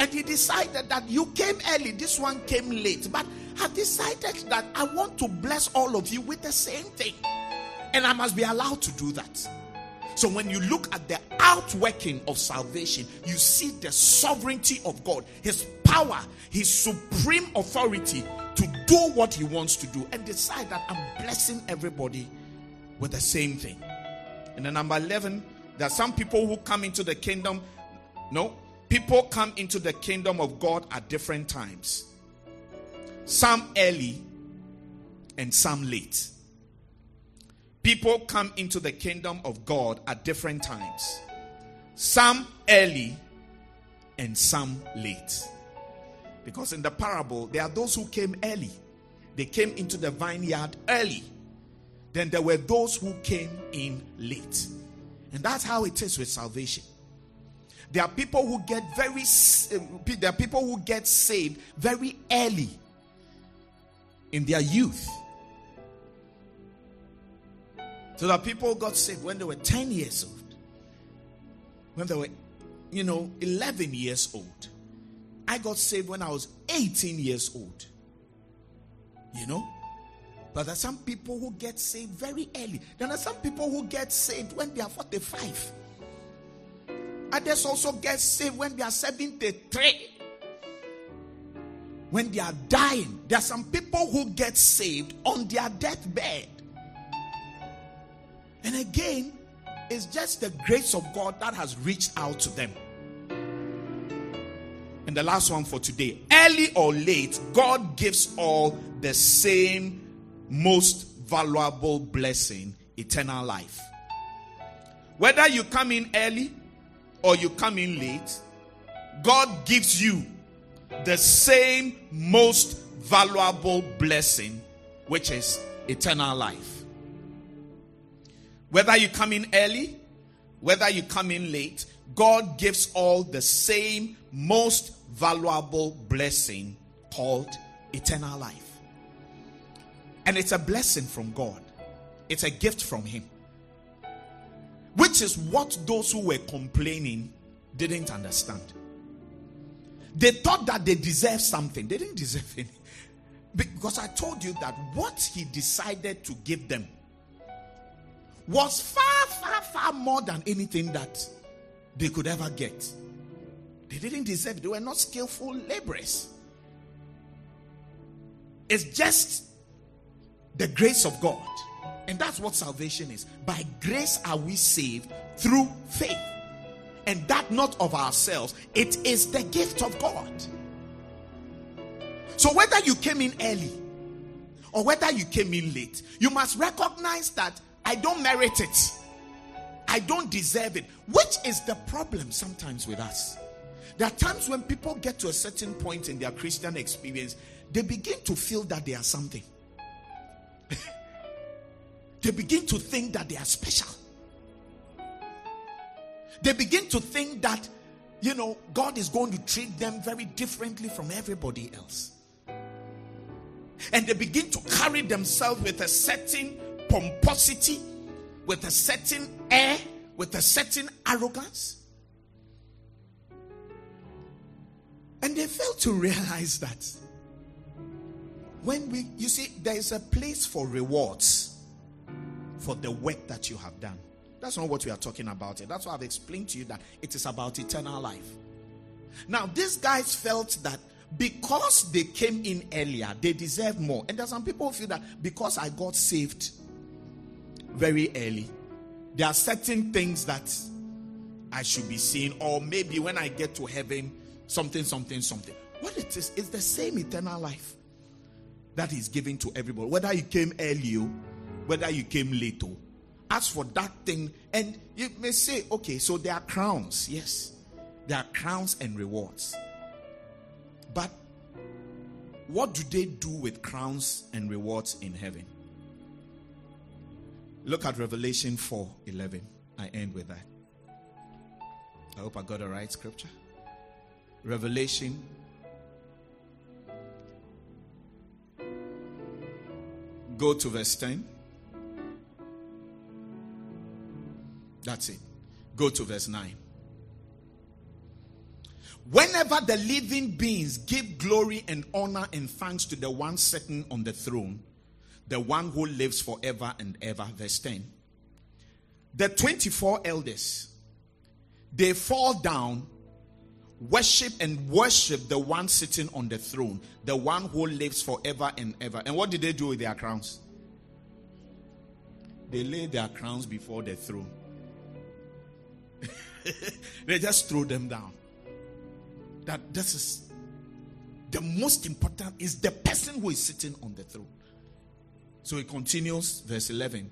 And he decided that you came early, this one came late, but I decided that I want to bless all of you with the same thing, and I must be allowed to do that. So when you look at the outworking of salvation, you see the sovereignty of God, His power, His supreme authority to do what He wants to do and decide that I'm blessing everybody with the same thing. And then number 11, there are some people who come into the kingdom. No, people come into the kingdom of God at different times. Some early and some late. People come into the kingdom of God at different times. Some early and some late. Because in the parable, there are those who came early. They came into the vineyard early. Then there were those who came in late. And that's how it is with salvation. There are people who get very uh, there are people who get saved very early in their youth. So that people got saved when they were 10 years old. When they were, you know, 11 years old. I got saved when I was 18 years old. You know? But there are some people who get saved very early. There are some people who get saved when they are 45. Others also get saved when they are 73. When they are dying. There are some people who get saved on their deathbed. And again, it's just the grace of God that has reached out to them. And the last one for today early or late, God gives all the same most valuable blessing eternal life. Whether you come in early or you come in late, God gives you the same most valuable blessing, which is eternal life. Whether you come in early, whether you come in late, God gives all the same most valuable blessing called eternal life. And it's a blessing from God, it's a gift from Him. Which is what those who were complaining didn't understand. They thought that they deserved something, they didn't deserve anything. Because I told you that what He decided to give them was far, far, far more than anything that they could ever get. They didn't deserve they were not skillful laborers. It's just the grace of God. And that's what salvation is. By grace are we saved through faith. And that not of ourselves, it is the gift of God. So whether you came in early or whether you came in late, you must recognize that I don't merit it. I don't deserve it. Which is the problem sometimes with us. There are times when people get to a certain point in their Christian experience, they begin to feel that they are something. they begin to think that they are special. They begin to think that, you know, God is going to treat them very differently from everybody else. And they begin to carry themselves with a certain pomposity, with a certain air, with a certain arrogance. And they fail to realize that when we, you see, there is a place for rewards for the work that you have done. That's not what we are talking about here. That's why I've explained to you that it is about eternal life. Now, these guys felt that because they came in earlier, they deserve more. And there's some people who feel that because I got saved very early, there are certain things that I should be seeing, or maybe when I get to heaven, something, something, something. What it is, is the same eternal life that is given to everybody, whether you came early, oh, whether you came late. Oh. As for that thing, and you may say, okay, so there are crowns. Yes, there are crowns and rewards. But what do they do with crowns and rewards in heaven? Look at Revelation 4 11. I end with that. I hope I got the right scripture. Revelation Go to verse 10. That's it. Go to verse 9. Whenever the living beings give glory and honor and thanks to the one sitting on the throne, the one who lives forever and ever. Verse 10. the 24 elders, they fall down, worship and worship the one sitting on the throne, the one who lives forever and ever. And what did they do with their crowns? They lay their crowns before the throne. they just throw them down. That this is the most important is the person who is sitting on the throne. So it continues, verse 11.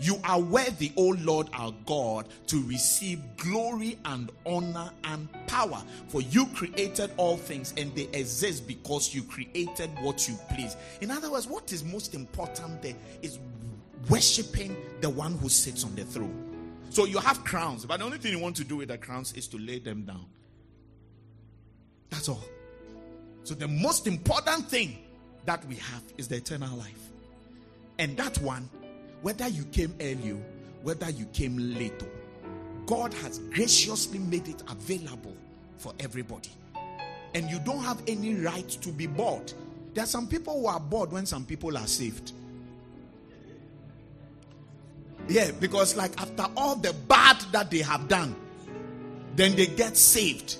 You are worthy, O Lord our God, to receive glory and honor and power. For you created all things and they exist because you created what you please. In other words, what is most important there is worshiping the one who sits on the throne. So you have crowns, but the only thing you want to do with the crowns is to lay them down. That's all. So the most important thing that we have is the eternal life. And that one, whether you came early, whether you came late, God has graciously made it available for everybody. And you don't have any right to be bored. There are some people who are bored when some people are saved. Yeah, because like after all the bad that they have done, then they get saved.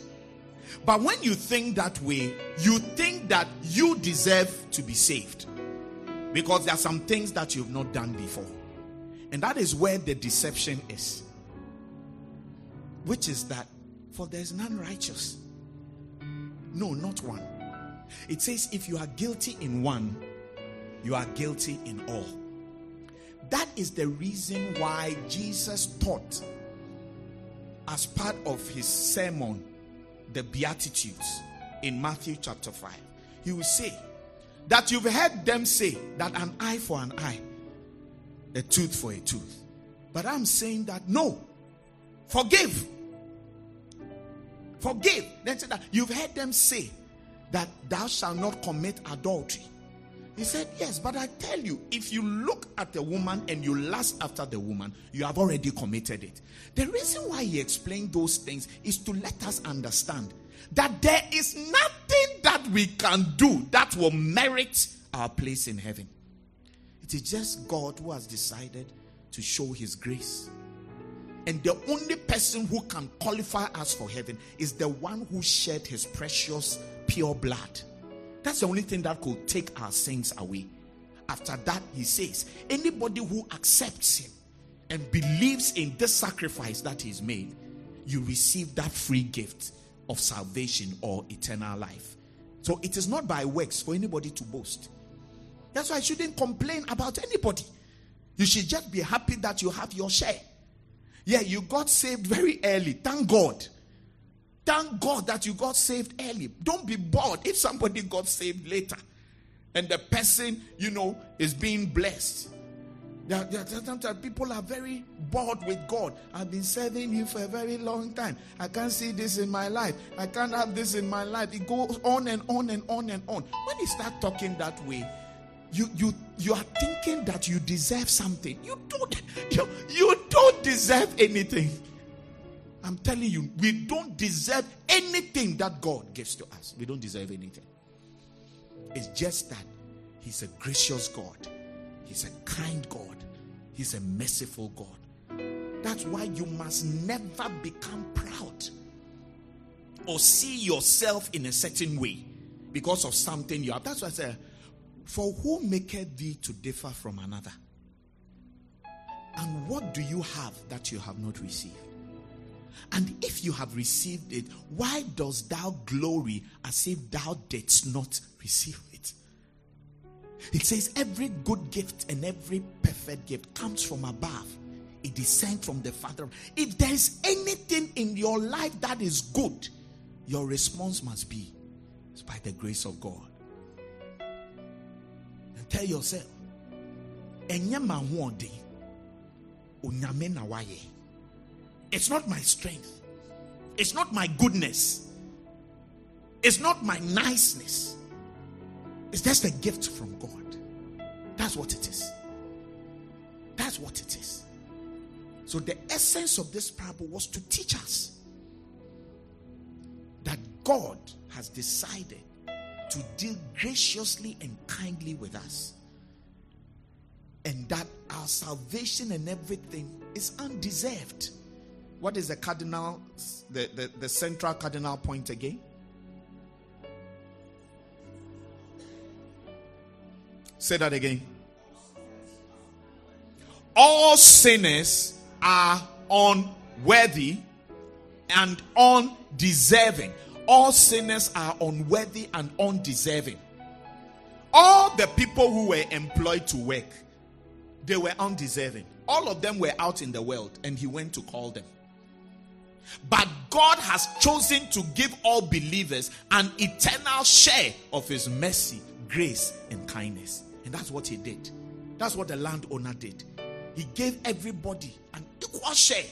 But when you think that way, you think that you deserve to be saved. Because there are some things that you've not done before. And that is where the deception is. Which is that, for there's none righteous. No, not one. It says, if you are guilty in one, you are guilty in all. That is the reason why Jesus taught, as part of his sermon, the Beatitudes in Matthew chapter 5. He will say that you've heard them say that an eye for an eye, a tooth for a tooth. But I'm saying that no, forgive. Forgive. Then say that you've heard them say that thou shalt not commit adultery. He said, Yes, but I tell you, if you look at the woman and you lust after the woman, you have already committed it. The reason why he explained those things is to let us understand that there is nothing that we can do that will merit our place in heaven. It is just God who has decided to show his grace. And the only person who can qualify us for heaven is the one who shed his precious, pure blood. That's the only thing that could take our sins away. After that, he says, anybody who accepts him and believes in this sacrifice that he's made, you receive that free gift of salvation or eternal life. So it is not by works for anybody to boast. That's why I shouldn't complain about anybody. You should just be happy that you have your share. Yeah, you got saved very early. Thank God. Thank God that you got saved early. Don't be bored if somebody got saved later and the person, you know, is being blessed. Sometimes people are very bored with God. I've been serving you for a very long time. I can't see this in my life. I can't have this in my life. It goes on and on and on and on. When you start talking that way, you you you are thinking that you deserve something. You don't you, you don't deserve anything. I'm telling you, we don't deserve anything that God gives to us. We don't deserve anything. It's just that He's a gracious God, He's a kind God, He's a merciful God. That's why you must never become proud or see yourself in a certain way because of something you have. That's why I say, For who maketh thee to differ from another? And what do you have that you have not received? And if you have received it, why dost thou glory as if thou didst not receive it? It says, Every good gift and every perfect gift comes from above. It descends from the Father. If there is anything in your life that is good, your response must be, It's by the grace of God. And tell yourself, Enya mahuode, onyame na waye. It's not my strength. It's not my goodness. It's not my niceness. It's just a gift from God. That's what it is. That's what it is. So, the essence of this parable was to teach us that God has decided to deal graciously and kindly with us. and that our salvation and everything is undeserved. What is the cardinal, the, the, the central cardinal point again? Say that again. All sinners are unworthy and undeserving. All sinners are unworthy and undeserving. All the people who were employed to work, they were undeserving. All of them were out in the world, and he went to call them. But God has chosen to give all believers an eternal share of his mercy, grace, and kindness. And that's what he did. That's what the landowner did. He gave everybody an equal share.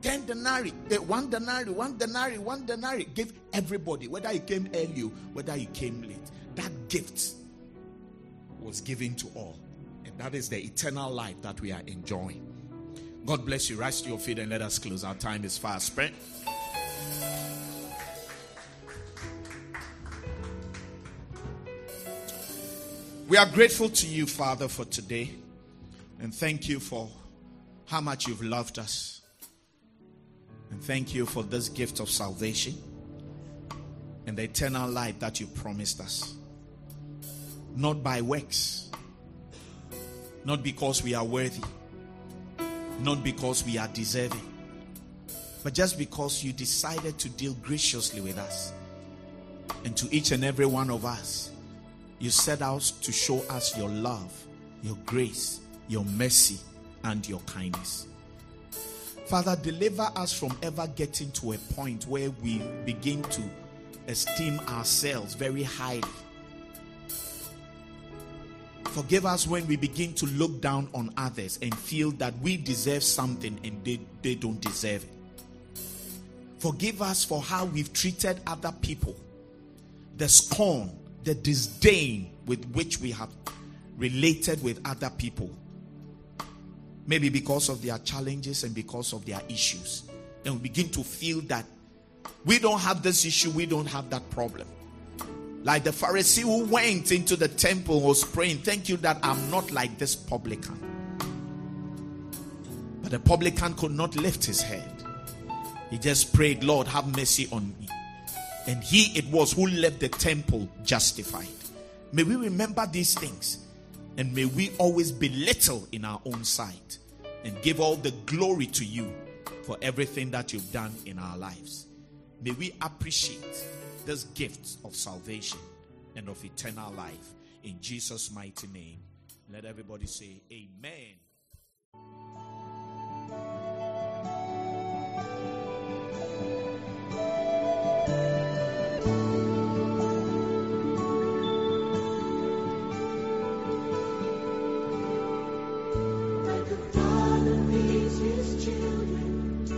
Ten denarii, the one denarii, one denarii, one denarii. Give everybody, whether he came early, whether he came late. That gift was given to all. And that is the eternal life that we are enjoying. God bless you. Rise to your feet and let us close. Our time is fast spent. We are grateful to you, Father, for today. And thank you for how much you've loved us. And thank you for this gift of salvation and the eternal life that you promised us. Not by works, not because we are worthy, not because we are deserving, but just because you decided to deal graciously with us. And to each and every one of us, you set out to show us your love, your grace, your mercy, and your kindness. Father, deliver us from ever getting to a point where we begin to esteem ourselves very highly. Forgive us when we begin to look down on others and feel that we deserve something and they, they don't deserve it. Forgive us for how we've treated other people, the scorn, the disdain with which we have related with other people. Maybe because of their challenges and because of their issues. And we begin to feel that we don't have this issue, we don't have that problem. Like the Pharisee who went into the temple was praying, Thank you that I'm not like this publican. But the publican could not lift his head. He just prayed, Lord, have mercy on me. And he it was who left the temple justified. May we remember these things and may we always be little in our own sight and give all the glory to you for everything that you've done in our lives. May we appreciate this gift of salvation and of eternal life. In Jesus' mighty name. Let everybody say, Amen.